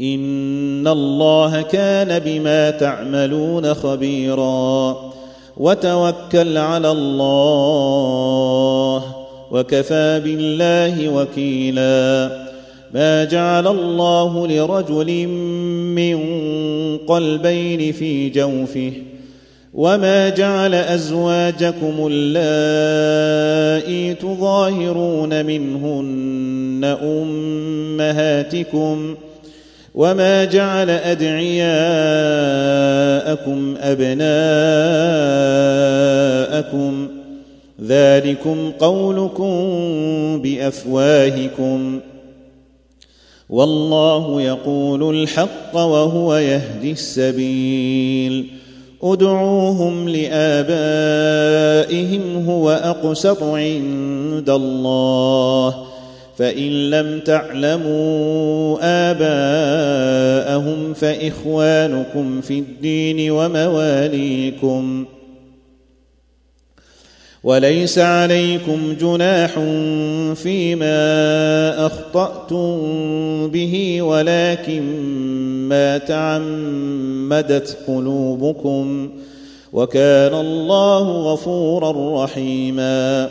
ان الله كان بما تعملون خبيرا وتوكل على الله وكفى بالله وكيلا ما جعل الله لرجل من قلبين في جوفه وما جعل ازواجكم اللائي تظاهرون منهن امهاتكم وما جعل ادعياءكم ابناءكم ذلكم قولكم بافواهكم والله يقول الحق وهو يهدي السبيل ادعوهم لابائهم هو اقسط عند الله فإن لم تعلموا آباءهم فإخوانكم في الدين ومواليكم. وليس عليكم جناح فيما أخطأتم به ولكن ما تعمدت قلوبكم. وكان الله غفورا رحيما.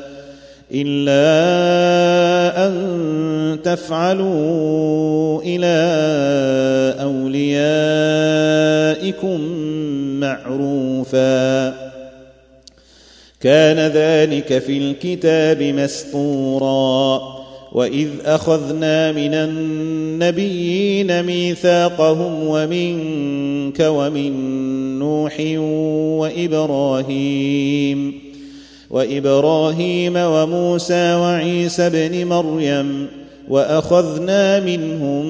إلا أن تفعلوا إلى أوليائكم معروفا. كان ذلك في الكتاب مسطورا وإذ أخذنا من النبيين ميثاقهم ومنك ومن نوح وإبراهيم وإبراهيم وموسى وعيسى ابن مريم وأخذنا منهم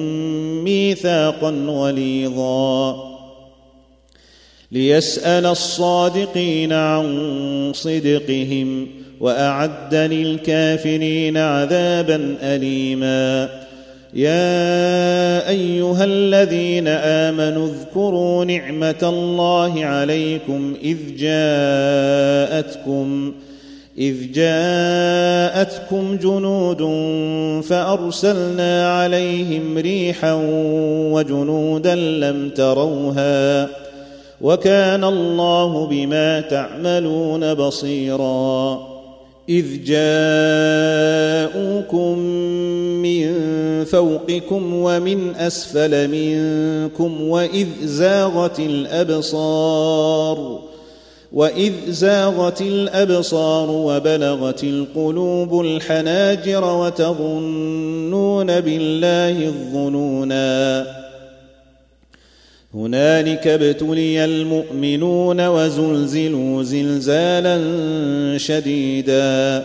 ميثاقا غليظا. ليسأل الصادقين عن صدقهم وأعد للكافرين عذابا أليما. يا أيها الذين آمنوا اذكروا نعمة الله عليكم إذ جاءتكم إذ جاءتكم جنود فأرسلنا عليهم ريحا وجنودا لم تروها وكان الله بما تعملون بصيرا. إذ جاءوكم من فوقكم ومن أسفل منكم وإذ زاغت الأبصار واذ زاغت الابصار وبلغت القلوب الحناجر وتظنون بالله الظنونا هنالك ابتلي المؤمنون وزلزلوا زلزالا شديدا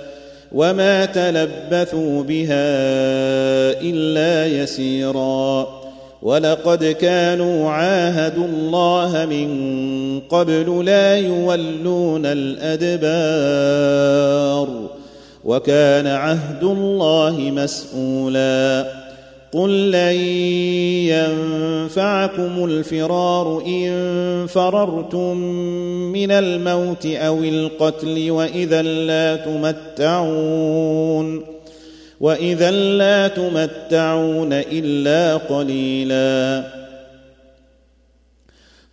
وما تلبثوا بها الا يسيرا ولقد كانوا عاهدوا الله من قبل لا يولون الادبار وكان عهد الله مسؤولا قل لن ينفعكم الفرار ان فررتم من الموت أو القتل واذا لا تمتعون واذا لا تمتعون الا قليلا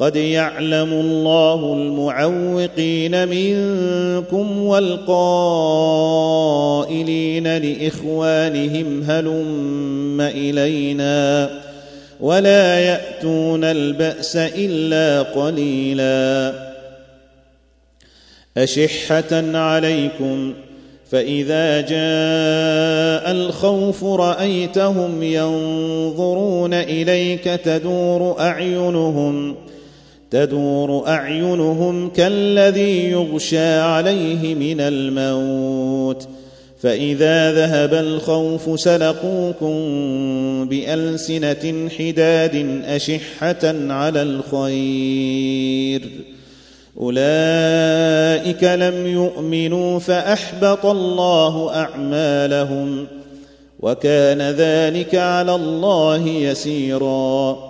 قد يعلم الله المعوقين منكم والقائلين لإخوانهم هلم إلينا ولا يأتون البأس إلا قليلا. أشحة عليكم فإذا جاء الخوف رأيتهم ينظرون إليك تدور أعينهم تدور أعينهم كالذي يغشى عليه من الموت. فإذا ذهب الخوف سلقوكم بألسنة حداد أشحة على الخير. أولئك لم يؤمنوا فأحبط الله أعمالهم وكان ذلك على الله يسيرا.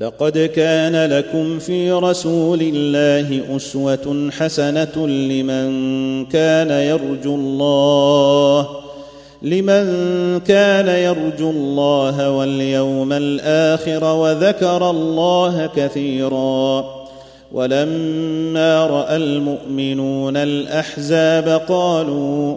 لقد كان لكم في رسول الله أسوة حسنة لمن كان يرجو الله لمن كان يرجو الله واليوم الآخر وذكر الله كثيرا. ولما رأى المؤمنون الأحزاب قالوا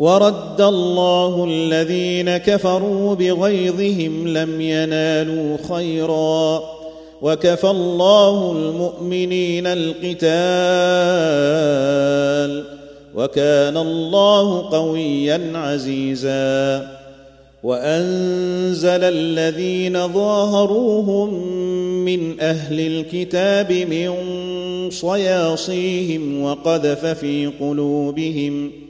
ورد الله الذين كفروا بغيظهم لم ينالوا خيرا. وكفى الله المؤمنين القتال. وكان الله قويا عزيزا. وأنزل الذين ظاهروهم من أهل الكتاب من صياصيهم وقذف في قلوبهم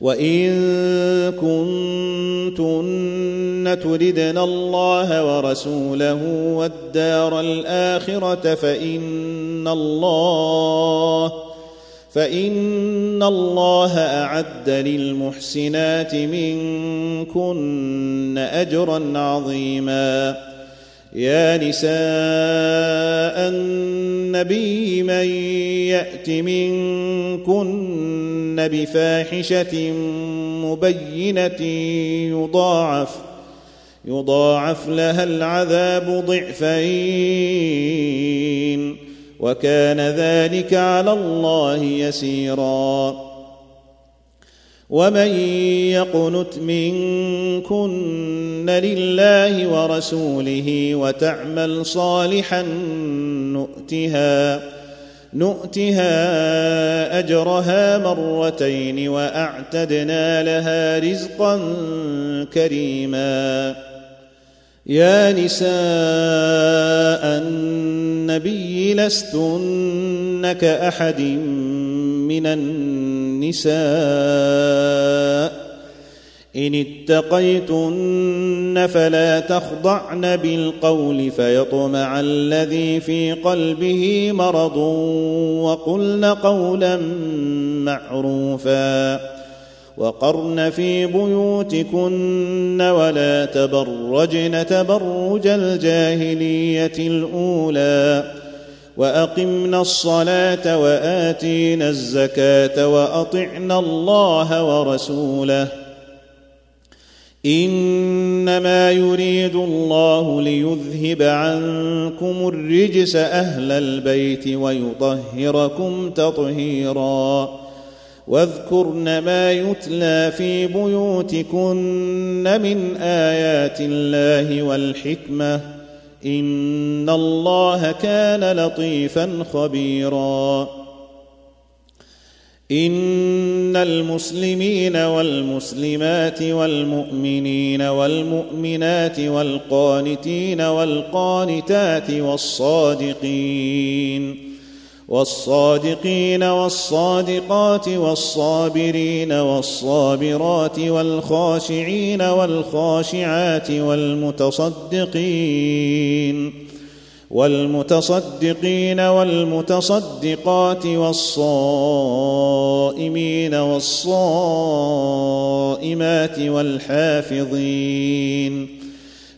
وان كنتن تردن الله ورسوله والدار الاخره فان الله فان الله اعد للمحسنات منكن اجرا عظيما يا نساء النبي من يأت منكن بفاحشة مبينة يضاعف يضاعف لها العذاب ضعفين وكان ذلك على الله يسيرا. ومن يقنت منكن لله ورسوله وتعمل صالحا نؤتها نؤتها اجرها مرتين واعتدنا لها رزقا كريما يا نساء النبي لستن كاحد من النساء إن اتقيتن فلا تخضعن بالقول فيطمع الذي في قلبه مرض وقلن قولا معروفا وقرن في بيوتكن ولا تبرجن تبرج الجاهلية الأولى وأقمنا الصلاة وآتينا الزكاة وأطعنا الله ورسوله. إنما يريد الله ليذهب عنكم الرجس أهل البيت ويطهركم تطهيرا. واذكرن ما يتلى في بيوتكن من آيات الله والحكمة. ان الله كان لطيفا خبيرا. ان المسلمين والمسلمات والمؤمنين والمؤمنات والقانتين والقانتات والصادقين. والصادقين والصادقات والصابرين والصابرات والخاشعين والخاشعات والمتصدقين والمتصدقين والمتصدقات والصائمين والصائمات والحافظين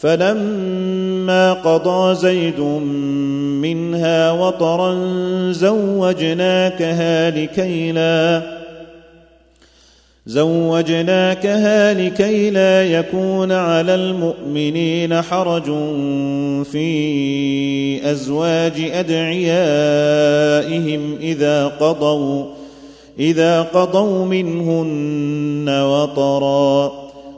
فلما قضى زيد منها وطرا زوجناكها لكي لا زوجناكها لكي لا يكون على المؤمنين حرج في أزواج أدعيائهم إذا قضوا إذا قضوا منهن وطرا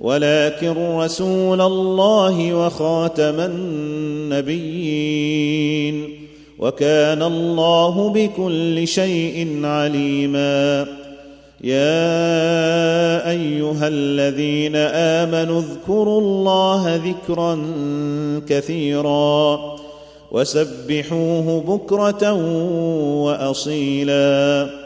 ولكن رسول الله وخاتم النبيين وكان الله بكل شيء عليما. يا أيها الذين آمنوا اذكروا الله ذكرا كثيرا وسبحوه بكرة وأصيلا.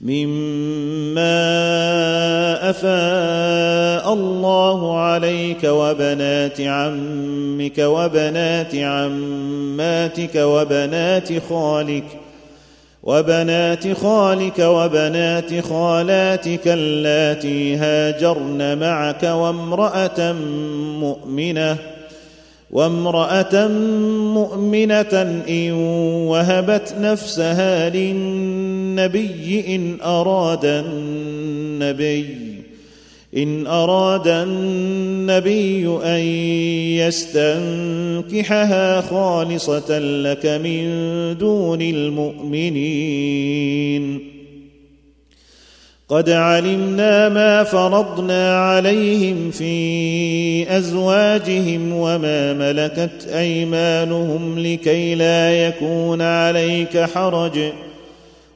مما افاء الله عليك وبنات عمك وبنات عماتك وبنات خالك وبنات خالك وبنات خالاتك اللاتي هاجرن معك وامراه مؤمنه وامراه مؤمنه ان وهبت نفسها للنبي إن أراد النبي إن أراد النبي أن يستنكحها خالصة لك من دون المؤمنين. قد علمنا ما فرضنا عليهم في أزواجهم وما ملكت أيمانهم لكي لا يكون عليك حرج.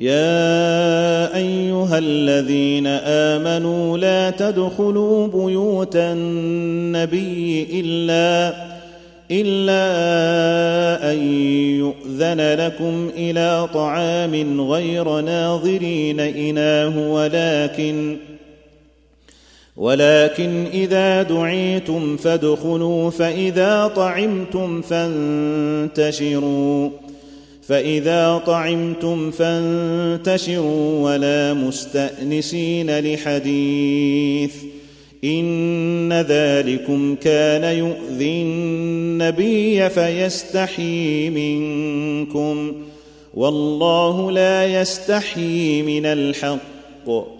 يا أيها الذين آمنوا لا تدخلوا بيوت النبي إلا إلا أن يؤذن لكم إلى طعام غير ناظرين إناه ولكن ولكن إذا دعيتم فادخلوا فإذا طعمتم فانتشروا. فإذا طعمتم فانتشروا ولا مستأنسين لحديث إن ذلكم كان يؤذي النبي فيستحيي منكم والله لا يستحيي من الحق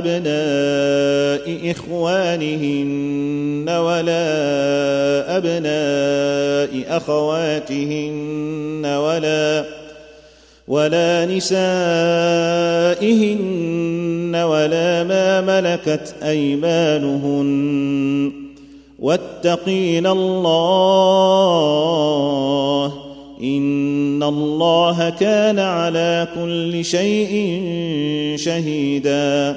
أبناء إخوانهن ولا أبناء أخواتهن ولا ولا نسائهن ولا ما ملكت أيمانهن واتقين الله إن الله كان على كل شيء شهيدا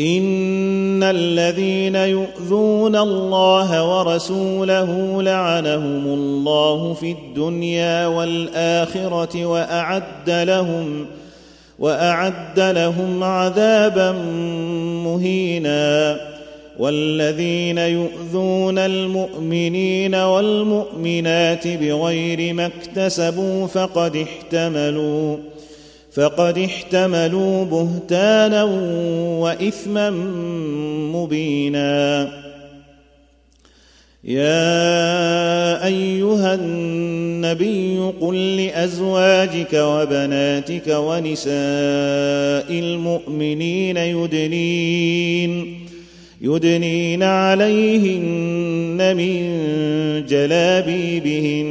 ان الذين يؤذون الله ورسوله لعنهم الله في الدنيا والاخره واعد لهم واعد لهم عذابا مهينا والذين يؤذون المؤمنين والمؤمنات بغير ما اكتسبوا فقد احتملوا فقد احتملوا بهتانا وإثما مبينا. يا أيها النبي قل لأزواجك وبناتك ونساء المؤمنين يدنين يدنين عليهن من جلابيبهن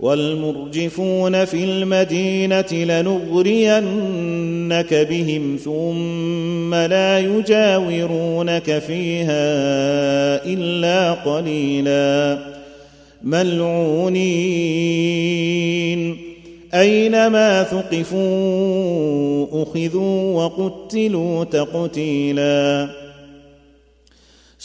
والمرجفون في المدينة لنغرينك بهم ثم لا يجاورونك فيها إلا قليلا. ملعونين. أينما ثقفوا أخذوا وقتلوا تقتيلا.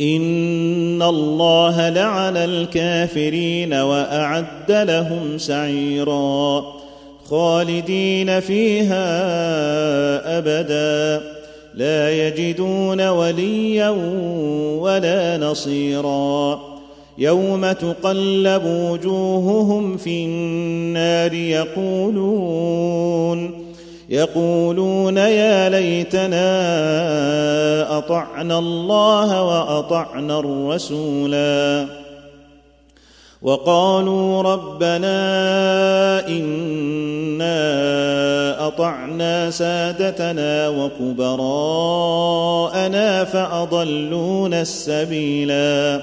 ان الله لعن الكافرين واعد لهم سعيرا خالدين فيها ابدا لا يجدون وليا ولا نصيرا يوم تقلب وجوههم في النار يقولون يقولون يا ليتنا أطعنا الله وأطعنا الرسولا. وقالوا ربنا إنا أطعنا سادتنا وكبراءنا فأضلونا السبيلا.